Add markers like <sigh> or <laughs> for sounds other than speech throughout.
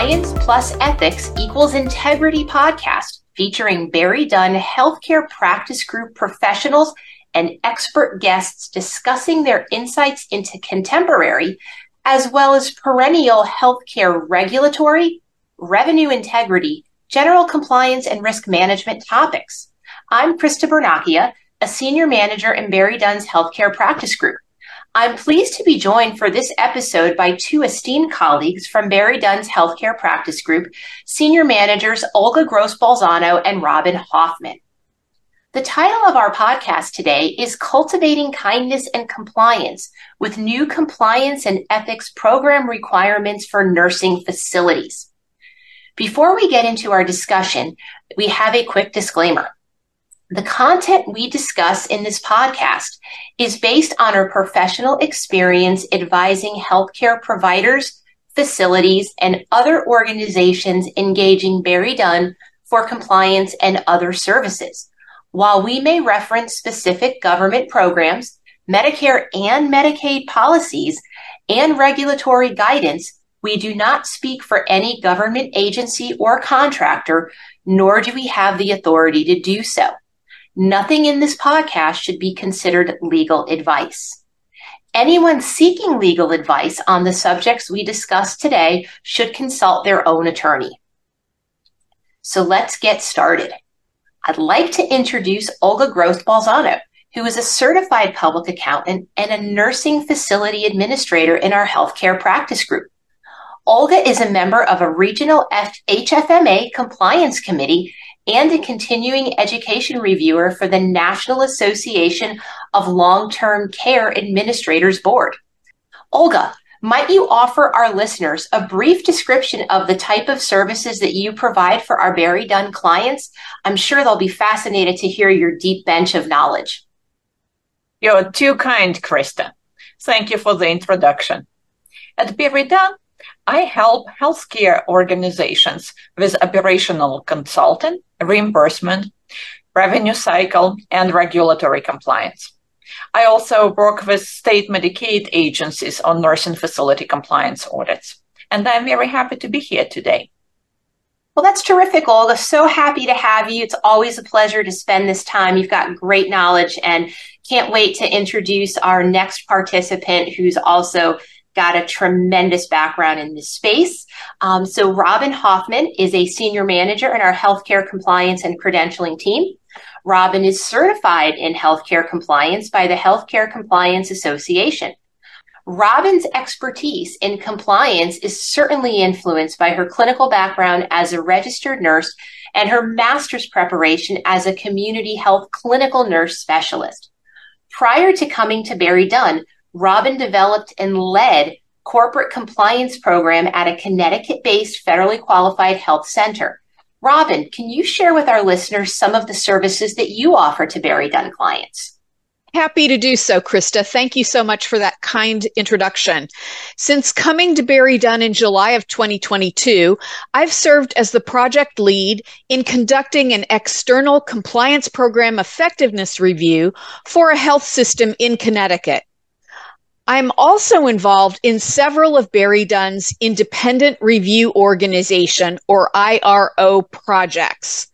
Compliance Plus Ethics Equals Integrity podcast featuring BerryDunn Healthcare Practice Group professionals and expert guests discussing their insights into contemporary as well as perennial healthcare regulatory, revenue integrity, general compliance, and risk management topics. I'm Christa Bernacchia, a senior manager in BerryDunn's Healthcare Practice Group. I'm pleased to be joined for this episode by two esteemed colleagues from BerryDunn's Healthcare Practice Group, senior managers Olga Gross Balzano and Robyn Hoffmann. The title of our podcast today is Cultivating Kindness and Compliance with New Compliance and Ethics Program Requirements for Nursing Facilities. Before we get into our discussion, we have a quick disclaimer. The content we discuss in this podcast is based on our professional experience advising healthcare providers, facilities, and other organizations engaging BerryDunn for compliance and other services. While we may reference specific government programs, Medicare and Medicaid policies, and regulatory guidance, we do not speak for any government agency or contractor, nor do we have the authority to do so. Nothing in this podcast should be considered legal advice. Anyone seeking legal advice on the subjects we discuss today should consult their own attorney. So let's get started. I'd like to introduce Olga Gross Balzano, who is a certified public accountant and a nursing facility administrator in our healthcare practice group. Olga is a member of a regional HFMA compliance committee and a continuing education reviewer for the National Association of Long Term Care Administrators Board. Olga, might you offer our listeners a brief description of the type of services that you provide for our BerryDunn clients? I'm sure they'll be fascinated to hear your deep bench of knowledge. You're too kind, Christa. Thank you for the introduction. At BerryDunn, I help healthcare organizations with operational consulting, reimbursement, revenue cycle, and regulatory compliance. I also work with state Medicaid agencies on nursing facility compliance audits. And I'm very happy to be here today. Well, that's terrific, Olga. So happy to have you. It's always a pleasure to spend this time. You've got great knowledge and can't wait to introduce our next participant who's also got a tremendous background in this space. Um, so, Robyn Hoffmann is a senior manager in our healthcare compliance and credentialing team. Robyn is certified in healthcare compliance by the Healthcare Compliance Association. Robyn's expertise in compliance is certainly influenced by her clinical background as a registered nurse and her master's preparation as a community health clinical nurse specialist. Prior to coming to BerryDunn, Robyn developed and led corporate compliance program at a Connecticut-based federally qualified health center. Robyn, can you share with our listeners some of the services that you offer to BerryDunn clients? Happy to do so, Christa. Thank you so much for that kind introduction. Since coming to BerryDunn in July of 2022, I've served as the project lead in conducting an external compliance program effectiveness review for a health system in Connecticut. I'm also involved in several of BerryDunn's independent review organization or IRO projects.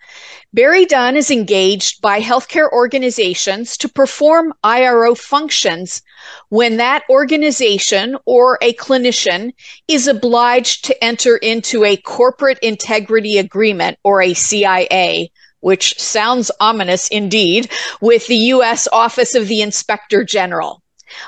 BerryDunn is engaged by healthcare organizations to perform IRO functions when that organization or a clinician is obliged to enter into a corporate integrity agreement or a CIA, which sounds ominous indeed, with the U.S. Office of the Inspector General.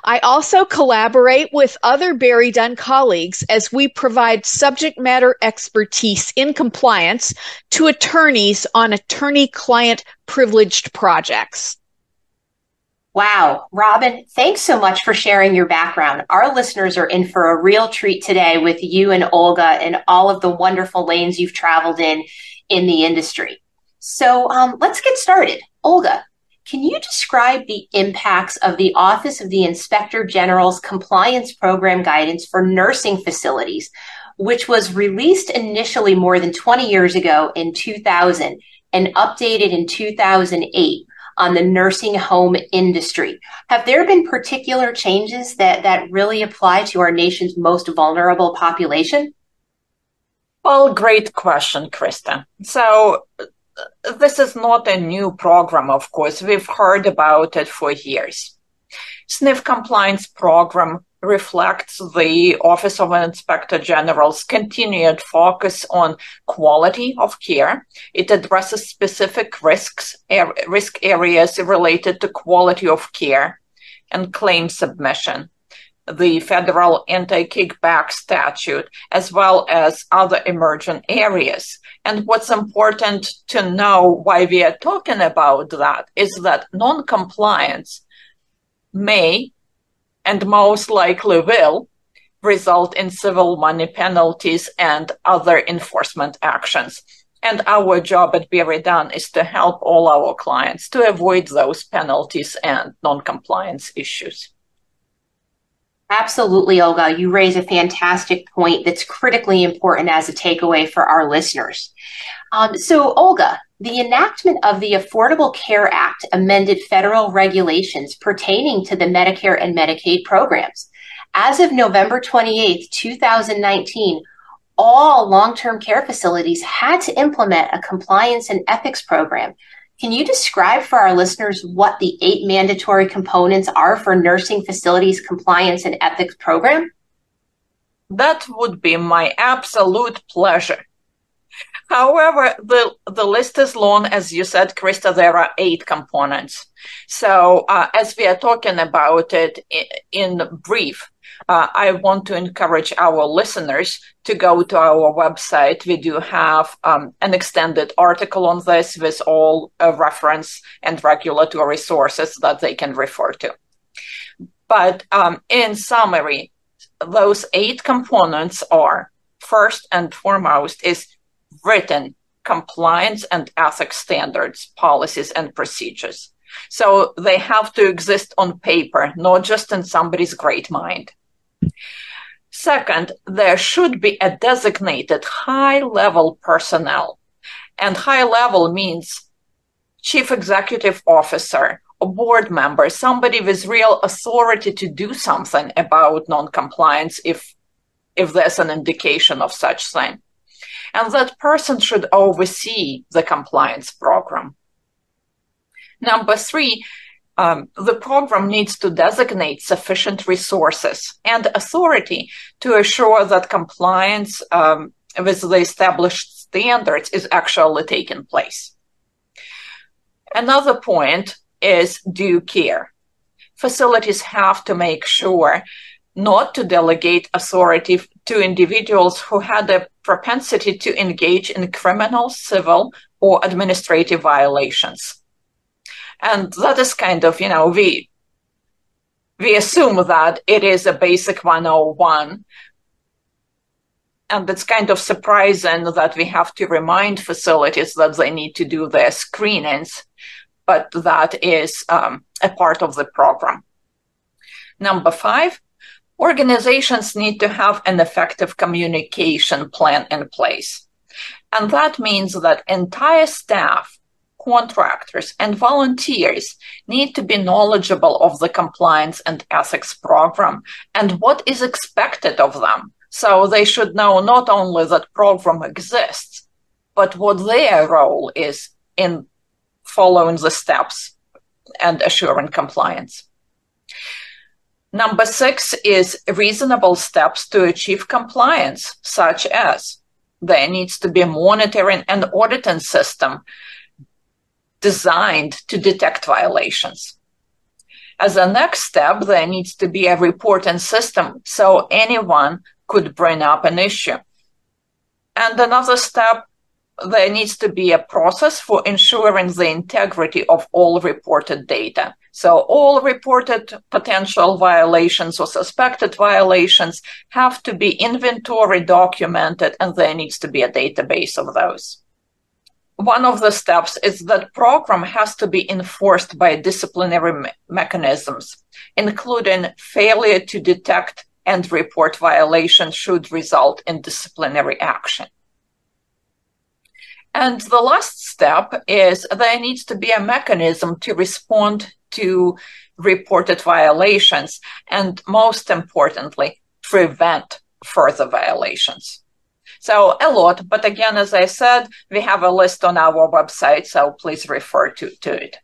I also collaborate with other BerryDunn colleagues as we provide subject matter expertise in compliance to attorneys on attorney client privileged projects. Wow. Robyn, thanks so much for sharing your background. Our listeners are in for a real treat today with you and Olga and all of the wonderful lanes you've traveled in in the industry. So um, let's get started. Olga, can you describe the impacts of the Office of the Inspector General's compliance program guidance for nursing facilities, which was released initially more than 20 years ago in 2000 and updated in 2008 on the nursing home industry? Have there been particular changes that, that really apply to our nation's most vulnerable population? Well, great question, Christa. So, this is not a new program, of course. We've heard about it for years. SNF compliance program reflects the Office of Inspector General's continued focus on quality of care. It addresses specific risks, er, risk areas related to quality of care and claim submission the federal anti-kickback statute, as well as other emerging areas. And what's important to know why we are talking about that is that non-compliance may and most likely will result in civil money penalties and other enforcement actions. And our job at BerryDunn is to help all our clients to avoid those penalties and non-compliance issues. Absolutely, Olga. You raise a fantastic point that's critically important as a takeaway for our listeners. Um, so, Olga, the enactment of the Affordable Care Act amended federal regulations pertaining to the Medicare and Medicaid programs. As of November 28, 2019, all long term care facilities had to implement a compliance and ethics program can you describe for our listeners what the eight mandatory components are for nursing facilities compliance and ethics program? That would be my absolute pleasure. However, the, the list is long. As you said, Christa, there are eight components. So, uh, as we are talking about it in, in brief, uh, I want to encourage our listeners to go to our website. We do have um, an extended article on this with all uh, reference and regulatory sources that they can refer to. But um, in summary, those eight components are first and foremost is written compliance and ethics standards, policies, and procedures. So they have to exist on paper, not just in somebody's great mind. Second, there should be a designated high level personnel. And high level means chief executive officer, a board member, somebody with real authority to do something about non-compliance if if there's an indication of such thing. And that person should oversee the compliance program. Number three, um, the program needs to designate sufficient resources and authority to assure that compliance um, with the established standards is actually taking place. Another point is due care. Facilities have to make sure not to delegate authority to individuals who had a propensity to engage in criminal, civil, or administrative violations and that is kind of, you know, we, we assume that it is a basic 101. And it's kind of surprising that we have to remind facilities that they need to do their screenings, but that is um, a part of the program. Number five, organizations need to have an effective communication plan in place. And that means that entire staff contractors and volunteers need to be knowledgeable of the compliance and ethics program and what is expected of them. So they should know not only that program exists, but what their role is in following the steps and assuring compliance. Number six is reasonable steps to achieve compliance, such as there needs to be a monitoring and auditing system designed to detect violations. As a next step, there needs to be a reporting system so anyone could bring up an issue. And another step, there needs to be a process for ensuring the integrity of all reported data. So all reported potential violations or suspected violations have to be inventory documented and there needs to be a database of those one of the steps is that program has to be enforced by disciplinary me- mechanisms, including failure to detect and report violations should result in disciplinary action. And the last step is there needs to be a mechanism to respond to reported violations and most importantly, prevent further violations. So a lot, but again, as I said, we have a list on our website, so please refer to, to it.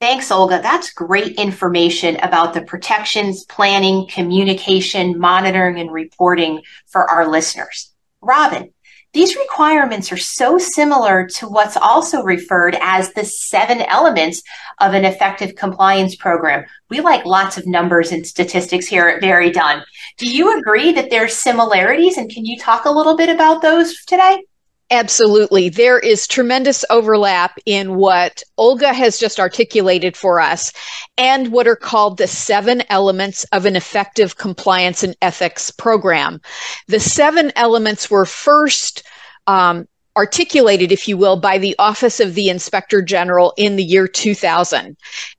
Thanks, Olga. That's great information about the protections, planning, communication, monitoring, and reporting for our listeners. Robyn, these requirements are so similar to what's also referred as the seven elements of an effective compliance program. We like lots of numbers and statistics here at BerryDunn. Do you agree that there's similarities and can you talk a little bit about those today? Absolutely. There is tremendous overlap in what Olga has just articulated for us and what are called the seven elements of an effective compliance and ethics program. The seven elements were first um, articulated, if you will, by the Office of the Inspector General in the year 2000.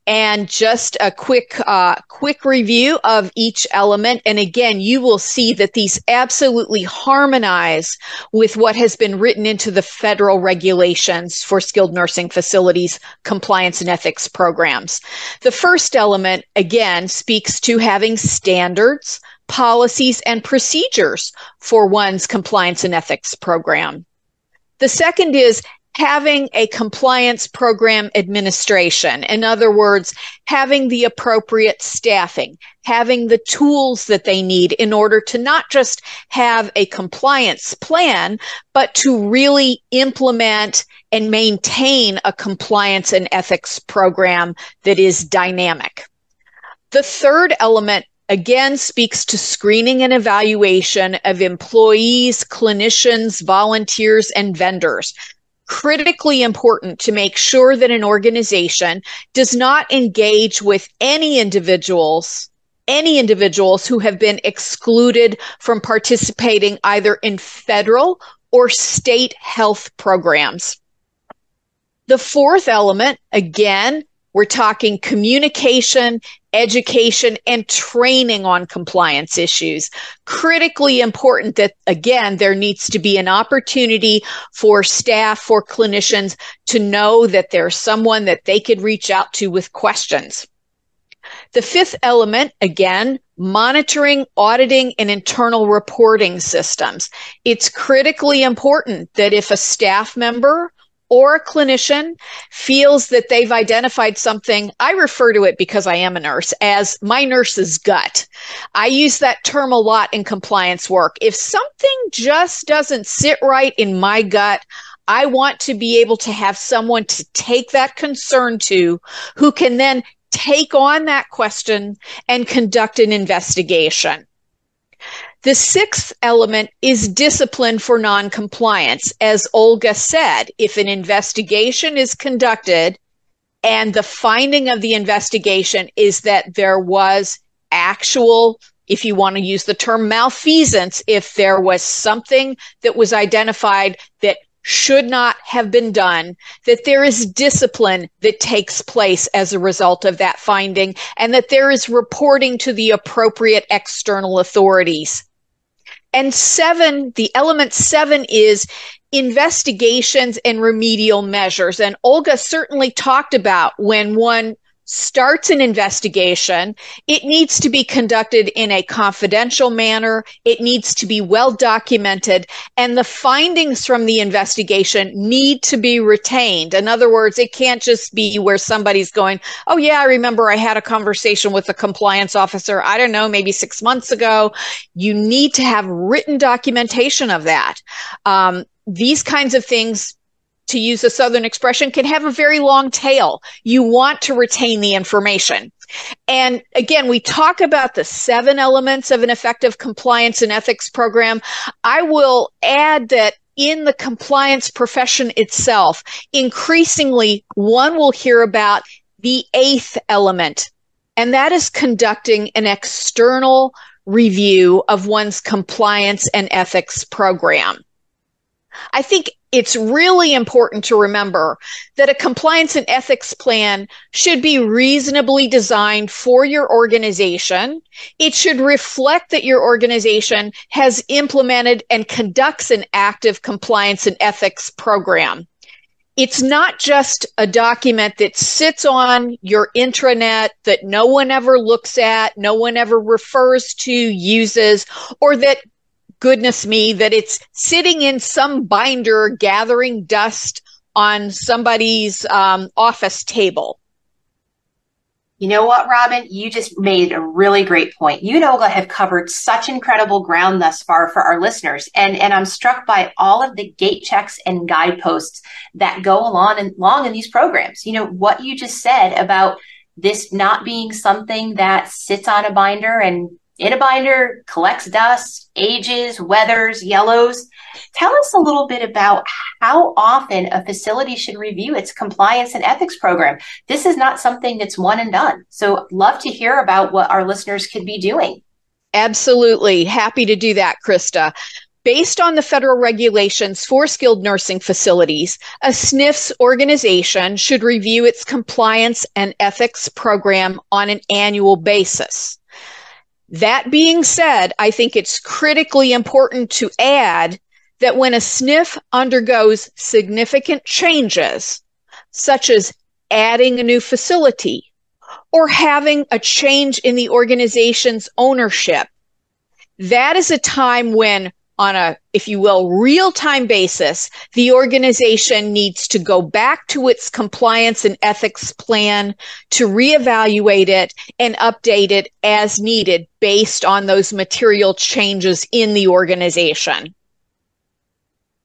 And just a quick, uh, quick review of each element. And again, you will see that these absolutely harmonize with what has been written into the federal regulations for skilled nursing facilities compliance and ethics programs. The first element, again, speaks to having standards, policies, and procedures for one's compliance and ethics program. The second is having a compliance program administration. In other words, having the appropriate staffing, having the tools that they need in order to not just have a compliance plan, but to really implement and maintain a compliance and ethics program that is dynamic. The third element again speaks to screening and evaluation of employees, clinicians, volunteers, and vendors. Critically important to make sure that an organization does not engage with any individuals any individuals who have been excluded from participating either in federal or state health programs. The fourth element, again, we're talking communication, education, and training on compliance issues. Critically important that, again, there needs to be an opportunity for staff, for clinicians to know that there's someone that they could reach out to with questions. The fifth element, again, monitoring, auditing, and internal reporting systems. It's critically important that if a staff member or a clinician feels that they've identified something, I refer to it because I am a nurse as my nurse's gut. I use that term a lot in compliance work. If something just doesn't sit right in my gut, I want to be able to have someone to take that concern to who can then take on that question and conduct an investigation. The sixth element is discipline for noncompliance. As Olga said, if an investigation is conducted and the finding of the investigation is that there was actual, if you want to use the term malfeasance, if there was something that was identified that should not have been done, that there is discipline that takes place as a result of that finding, and that there is reporting to the appropriate external authorities. And seven, the element seven is investigations and remedial measures. And Olga certainly talked about when one starts an investigation, it needs to be conducted in a confidential manner. It needs to be well documented and the findings from the investigation need to be retained. In other words, it can't just be where somebody's going, Oh yeah, I remember I had a conversation with a compliance officer. I don't know, maybe six months ago. You need to have written documentation of that. Um, these kinds of things to use a Southern expression, can have a very long tail. You want to retain the information. And again, we talk about the seven elements of an effective compliance and ethics program. I will add that in the compliance profession itself, increasingly one will hear about the eighth element, and that is conducting an external review of one's compliance and ethics program. I think it's really important to remember that a compliance and ethics plan should be reasonably designed for your organization. It should reflect that your organization has implemented and conducts an active compliance and ethics program. It's not just a document that sits on your intranet that no one ever looks at, no one ever refers to, uses, or that goodness me, that it's sitting in some binder gathering dust on somebody's um, office table. You know what, Robyn? You just made a really great point. You and Olga have covered such incredible ground thus far for our listeners. And, and I'm struck by all of the gate checks and guideposts that go along and long in these programs. You know, what you just said about this not being something that sits on a binder and in a binder, collects dust, ages, weathers, yellows. Tell us a little bit about how often a facility should review its compliance and ethics program. This is not something that's one and done. So, love to hear about what our listeners could be doing. Absolutely. Happy to do that, Christa. Based on the federal regulations for skilled nursing facilities, a SNF's organization should review its compliance and ethics program on an annual basis. That being said, I think it's critically important to add that when a SNF undergoes significant changes, such as adding a new facility or having a change in the organization's ownership, that is a time when on a, if you will, real time basis, the organization needs to go back to its compliance and ethics plan to reevaluate it and update it as needed based on those material changes in the organization.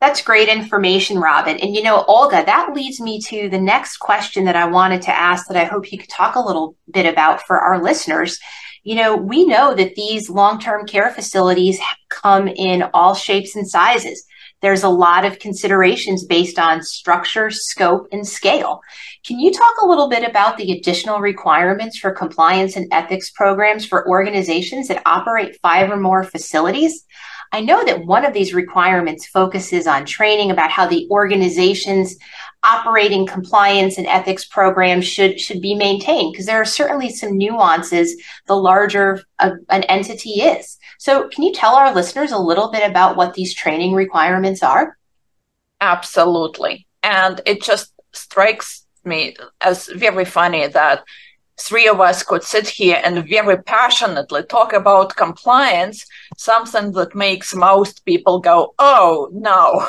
That's great information, Robyn. And you know, Olga, that leads me to the next question that I wanted to ask that I hope you could talk a little bit about for our listeners you know, we know that these long term care facilities come in all shapes and sizes. There's a lot of considerations based on structure, scope, and scale. Can you talk a little bit about the additional requirements for compliance and ethics programs for organizations that operate five or more facilities? I know that one of these requirements focuses on training about how the organization's operating compliance and ethics programs should should be maintained because there are certainly some nuances the larger a, an entity is. So, can you tell our listeners a little bit about what these training requirements are? Absolutely. And it just strikes me as very funny that three of us could sit here and very passionately talk about compliance, something that makes most people go, oh, no.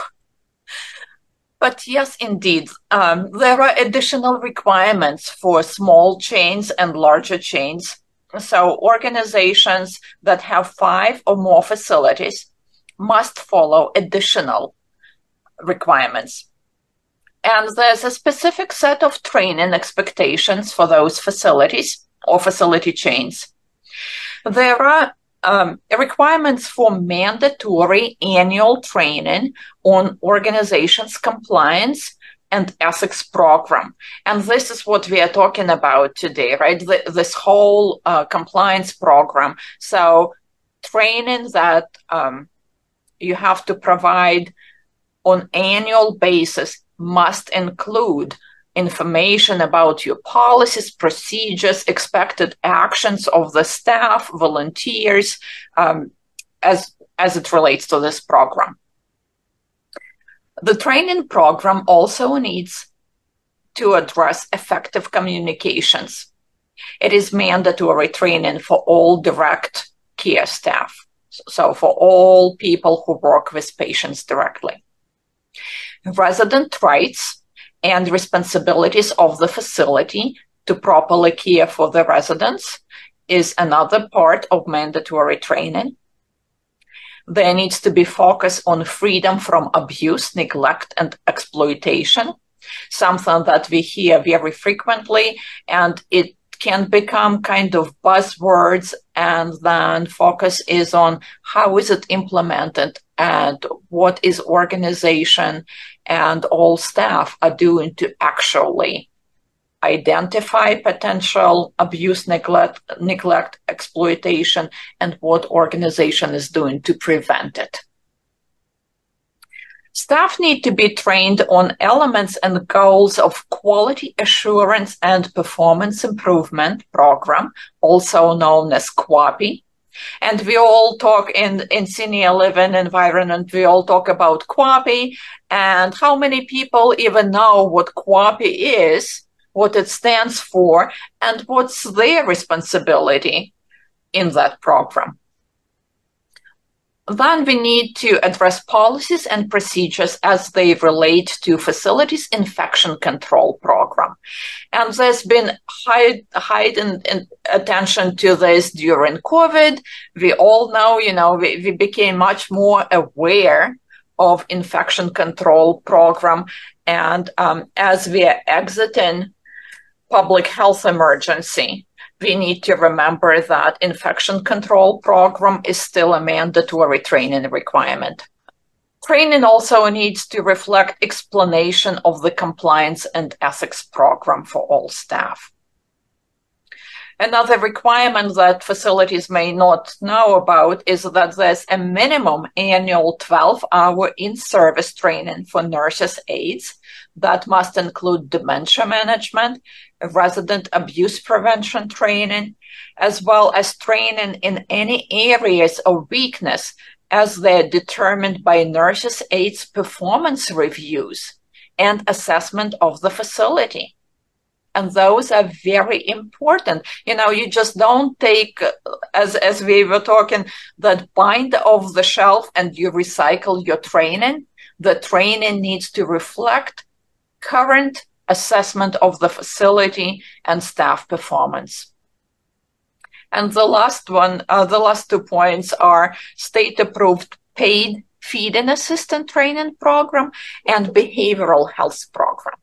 But yes, indeed, um, there are additional requirements for small chains and larger chains. So organizations that have five or more facilities must follow additional requirements. And there's a specific set of training expectations for those facilities or facility chains. There are um, requirements for mandatory annual training on organizations compliance and ethics program. And this is what we are talking about today, right? The, this whole uh, compliance program. So training that um, you have to provide on annual basis must include information about your policies, procedures, expected actions of the staff, volunteers, um, as, as it relates to this program. The training program also needs to address effective communications. It is mandatory training for all direct care staff. So for all people who work with patients directly. Resident rights and responsibilities of the facility to properly care for the residents is another part of mandatory training. There needs to be focus on freedom from abuse, neglect, and exploitation, something that we hear very frequently, and it can become kind of buzzwords and then focus is on how is it implemented and what is organization and all staff are doing to actually identify potential abuse, neglect, neglect, exploitation, and what organization is doing to prevent it. Staff need to be trained on elements and goals of quality assurance and performance improvement program, also known as QAPI, and we all talk in, in senior living environment, we all talk about QAPI and how many people even know what QAPI is, what it stands for, and what's their responsibility in that program. Then we need to address policies and procedures as they relate to facilities infection control program. And there's been heightened attention to this during COVID. We all know, you know, we, we became much more aware of infection control program. And um, as we are exiting public health emergency, we need to remember that infection control program is still a mandatory training requirement. Training also needs to reflect explanation of the compliance and ethics program for all staff. Another requirement that facilities may not know about is that there's a minimum annual 12 hour in service training for nurses aides that must include dementia management, resident abuse prevention training, as well as training in any areas of weakness as they're determined by nurses aides performance reviews and assessment of the facility. And those are very important. You know you just don't take as as we were talking that bind off the shelf and you recycle your training. The training needs to reflect current assessment of the facility and staff performance. And the last one uh, the last two points are state approved paid feeding assistant training program and behavioral health program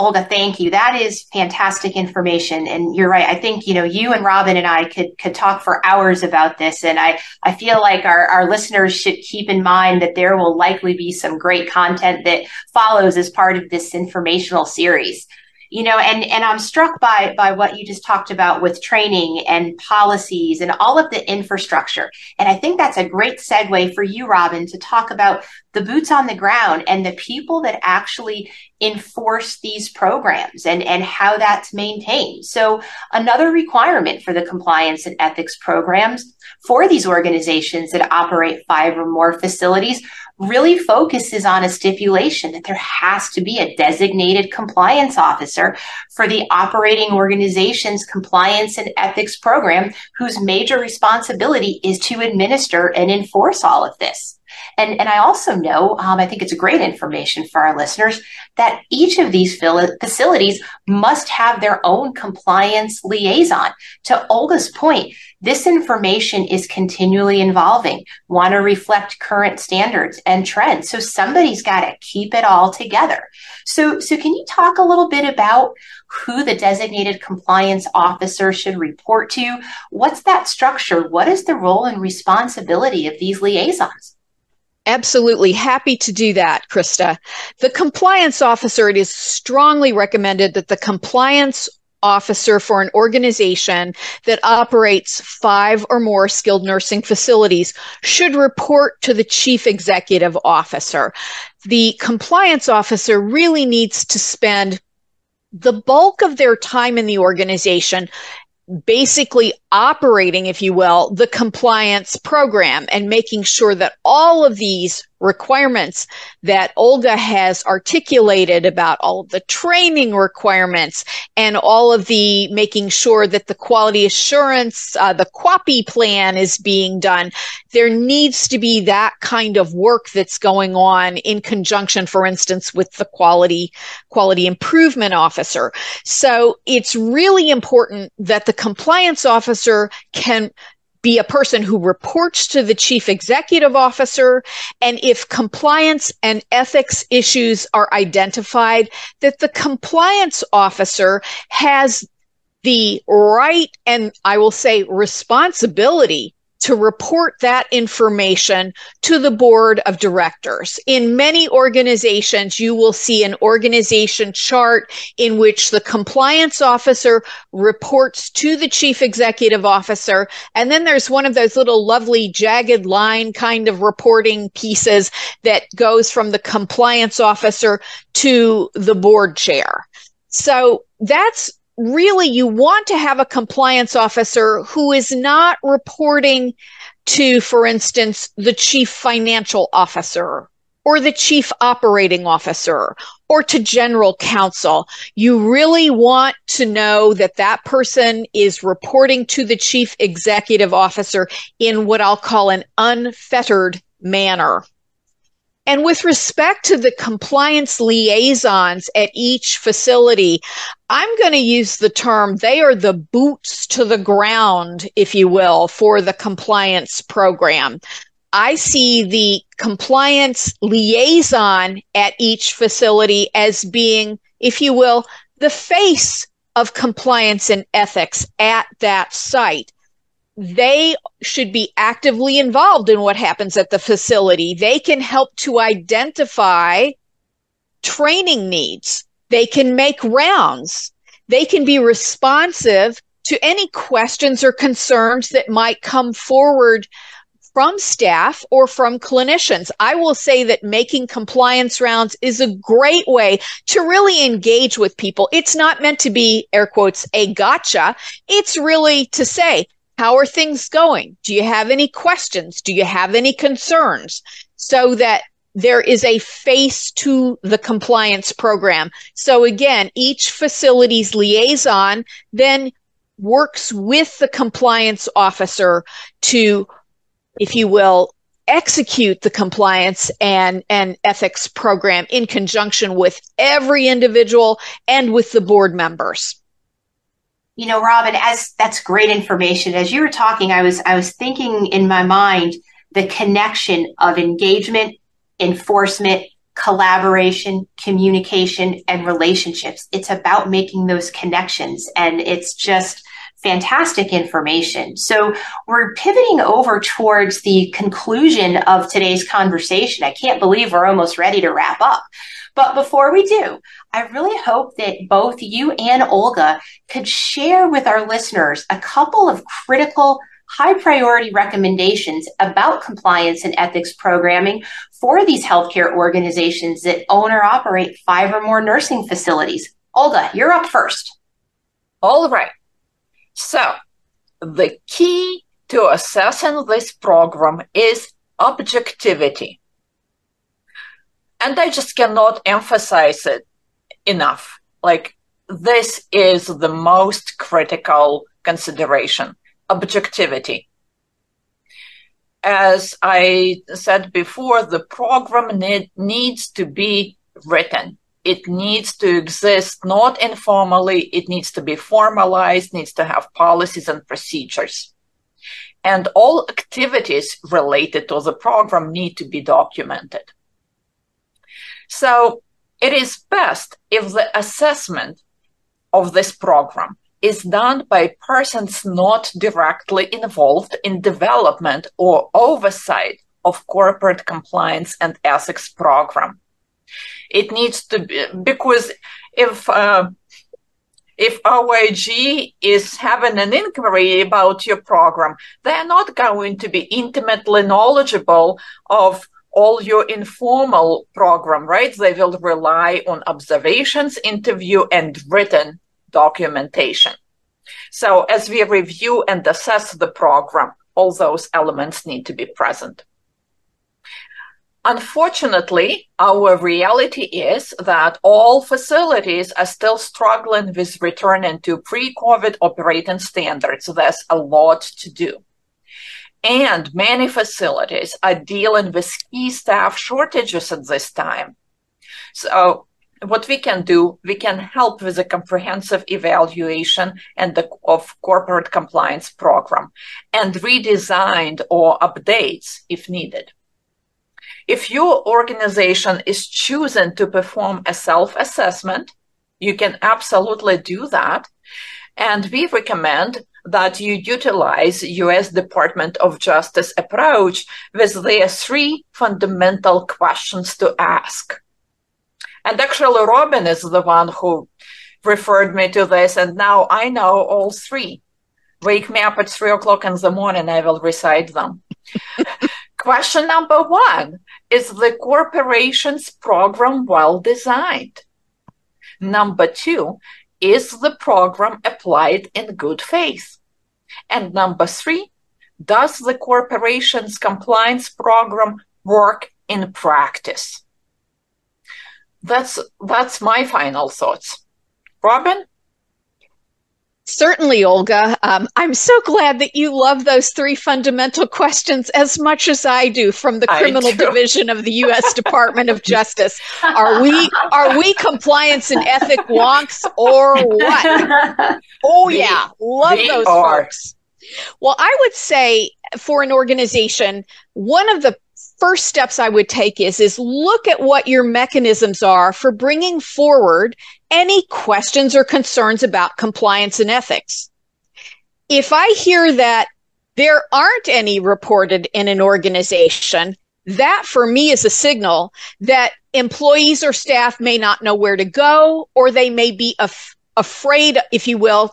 Olga, thank you. That is fantastic information. And you're right. I think, you know, you and Robyn and I could, could talk for hours about this. And I, I feel like our, our listeners should keep in mind that there will likely be some great content that follows as part of this informational series you know and and i'm struck by by what you just talked about with training and policies and all of the infrastructure and i think that's a great segue for you robyn to talk about the boots on the ground and the people that actually enforce these programs and and how that's maintained so another requirement for the compliance and ethics programs for these organizations that operate five or more facilities really focuses on a stipulation that there has to be a designated compliance officer for the operating organization's compliance and ethics program, whose major responsibility is to administer and enforce all of this. And, and I also know, um, I think it's great information for our listeners, that each of these facilities must have their own compliance liaison. To Olga's point, this information is continually evolving, want to reflect current standards and trends. So somebody's got to keep it all together. So, so can you talk a little bit about who the designated compliance officer should report to? What's that structure? What is the role and responsibility of these liaisons? Absolutely happy to do that, Christa. The compliance officer, it is strongly recommended that the compliance officer for an organization that operates five or more skilled nursing facilities should report to the chief executive officer. The compliance officer really needs to spend the bulk of their time in the organization basically operating, if you will, the compliance program and making sure that all of these requirements that Olga has articulated about all of the training requirements and all of the making sure that the quality assurance, uh, the QAPI plan is being done. There needs to be that kind of work that's going on in conjunction, for instance, with the quality, quality improvement officer. So it's really important that the compliance officer can be a person who reports to the chief executive officer. And if compliance and ethics issues are identified, that the compliance officer has the right and I will say responsibility to report that information to the board of directors. In many organizations, you will see an organization chart in which the compliance officer reports to the chief executive officer. And then there's one of those little lovely jagged line kind of reporting pieces that goes from the compliance officer to the board chair. So that's really you want to have a compliance officer who is not reporting to, for instance, the chief financial officer or the chief operating officer or to general counsel. You really want to know that that person is reporting to the chief executive officer in what I'll call an unfettered manner. And with respect to the compliance liaisons at each facility, I'm going to use the term they are the boots to the ground, if you will, for the compliance program. I see the compliance liaison at each facility as being, if you will, the face of compliance and ethics at that site they should be actively involved in what happens at the facility. They can help to identify training needs. They can make rounds. They can be responsive to any questions or concerns that might come forward from staff or from clinicians. I will say that making compliance rounds is a great way to really engage with people. It's not meant to be, air quotes, a gotcha. It's really to say, how are things going? Do you have any questions? Do you have any concerns? So that there is a face to the compliance program. So again, each facility's liaison then works with the compliance officer to, if you will, execute the compliance and, and ethics program in conjunction with every individual and with the board members you know, Robyn, as that's great information. As you were talking, I was I was thinking in my mind the connection of engagement, enforcement, collaboration, communication, and relationships. It's about making those connections, and it's just fantastic information. So we're pivoting over towards the conclusion of today's conversation. I can't believe we're almost ready to wrap up. But before we do, I really hope that both you and Olga could share with our listeners a couple of critical high priority recommendations about compliance and ethics programming for these healthcare organizations that own or operate five or more nursing facilities. Olga, you're up first. All right. So, the key to assessing this program is objectivity. And I just cannot emphasize it enough. Like, this is the most critical consideration objectivity. As I said before, the program need, needs to be written. It needs to exist not informally, it needs to be formalized, needs to have policies and procedures. And all activities related to the program need to be documented. So it is best if the assessment of this program is done by persons not directly involved in development or oversight of corporate compliance and ethics program. It needs to be because if uh, if OIG is having an inquiry about your program, they're not going to be intimately knowledgeable of all your informal program, right? They will rely on observations, interview, and written documentation. So as we review and assess the program, all those elements need to be present. Unfortunately, our reality is that all facilities are still struggling with returning to pre-COVID operating standards. So, There's a lot to do. And many facilities are dealing with key staff shortages at this time. So what we can do, we can help with a comprehensive evaluation and the, of corporate compliance program and redesigned or updates if needed. If your organization is choosing to perform a self-assessment, you can absolutely do that. And we recommend that you utilize US Department of Justice approach with their three fundamental questions to ask. And actually, Robyn is the one who referred me to this, and now I know all three. Wake me up at three o'clock in the morning, I will recite them. <laughs> Question number one Is the corporation's program well designed? Number two, is the program applied in good faith? And number three, does the corporation's compliance program work in practice. That's that's my final thoughts. Robyn? Certainly, Olga. Um, I'm so glad that you love those three fundamental questions as much as I do from the criminal division of the U.S. <laughs> Department of Justice. Are we are we compliance and ethic wonks or what? Oh yeah, love those are. folks. Well, I would say for an organization, one of the first steps I would take is is look at what your mechanisms are for bringing forward any questions or concerns about compliance and ethics. If I hear that there aren't any reported in an organization, that for me is a signal that employees or staff may not know where to go or they may be af- afraid, if you will,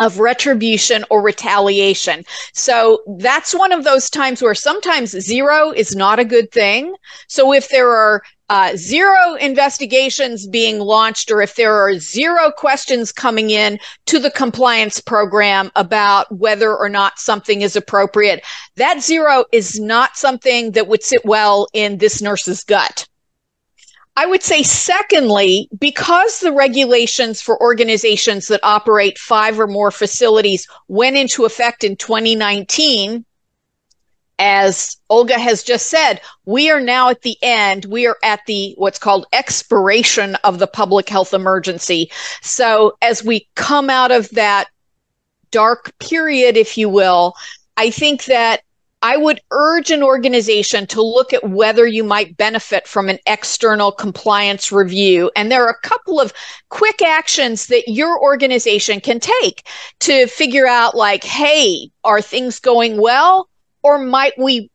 of retribution or retaliation. So that's one of those times where sometimes zero is not a good thing. So if there are uh, zero investigations being launched, or if there are zero questions coming in to the compliance program about whether or not something is appropriate, that zero is not something that would sit well in this nurse's gut. I would say, secondly, because the regulations for organizations that operate five or more facilities went into effect in 2019, as Olga has just said, we are now at the end. We are at the what's called expiration of the public health emergency. So as we come out of that dark period, if you will, I think that I would urge an organization to look at whether you might benefit from an external compliance review. And there are a couple of quick actions that your organization can take to figure out like, hey, are things going well? Or might we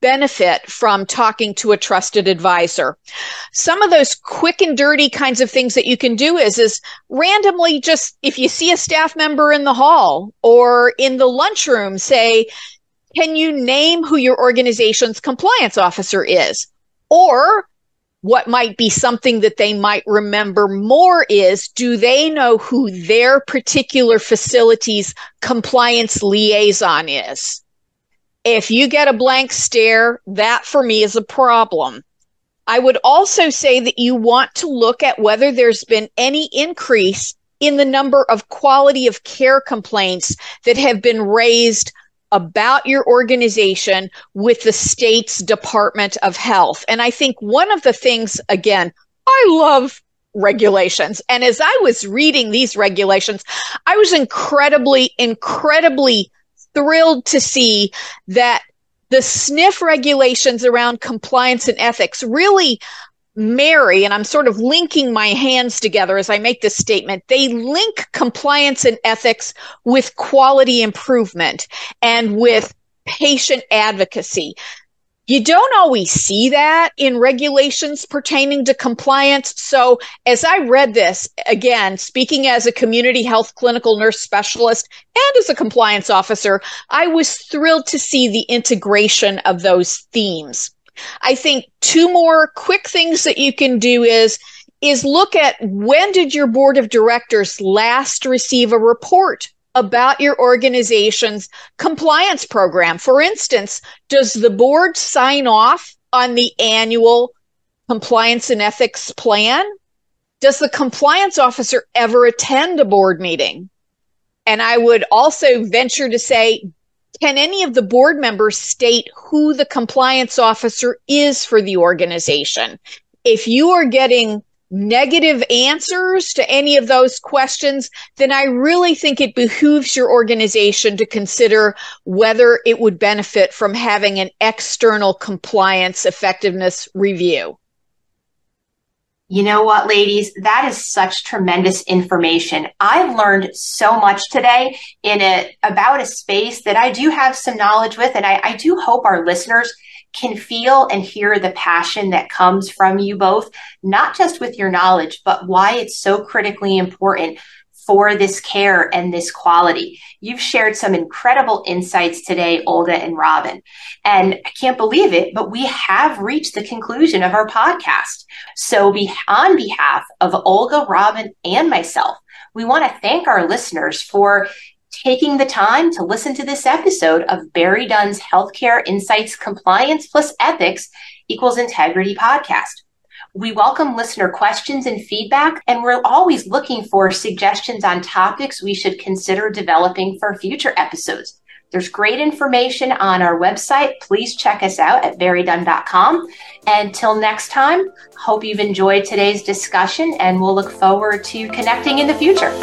benefit from talking to a trusted advisor. Some of those quick and dirty kinds of things that you can do is is randomly just if you see a staff member in the hall or in the lunchroom say, can you name who your organization's compliance officer is? Or what might be something that they might remember more is do they know who their particular facility's compliance liaison is? If you get a blank stare, that for me is a problem. I would also say that you want to look at whether there's been any increase in the number of quality of care complaints that have been raised about your organization with the state's Department of Health. And I think one of the things, again, I love regulations. And as I was reading these regulations, I was incredibly, incredibly thrilled to see that the SNF regulations around compliance and ethics really marry, and I'm sort of linking my hands together as I make this statement, they link compliance and ethics with quality improvement and with patient advocacy. You don't always see that in regulations pertaining to compliance. So, as I read this, again, speaking as a community health clinical nurse specialist and as a compliance officer, I was thrilled to see the integration of those themes. I think two more quick things that you can do is is look at when did your board of directors last receive a report about your organization's compliance program. For instance, does the board sign off on the annual compliance and ethics plan? Does the compliance officer ever attend a board meeting? And I would also venture to say, can any of the board members state who the compliance officer is for the organization? If you are getting negative answers to any of those questions, then I really think it behooves your organization to consider whether it would benefit from having an external compliance effectiveness review. You know what, ladies? That is such tremendous information. I've learned so much today in it about a space that I do have some knowledge with, and I, I do hope our listeners can feel and hear the passion that comes from you both, not just with your knowledge, but why it's so critically important for this care and this quality. You've shared some incredible insights today, Olga and Robyn. And I can't believe it, but we have reached the conclusion of our podcast. So be, on behalf of Olga, Robyn, and myself, we want to thank our listeners for taking the time to listen to this episode of BerryDunn's Healthcare Insights Compliance plus Ethics equals integrity podcast. We welcome listener questions and feedback, and we're always looking for suggestions on topics we should consider developing for future episodes. There's great information on our website. Please check us out at berrydunn.com. Until next time, hope you've enjoyed today's discussion and we'll look forward to connecting in the future.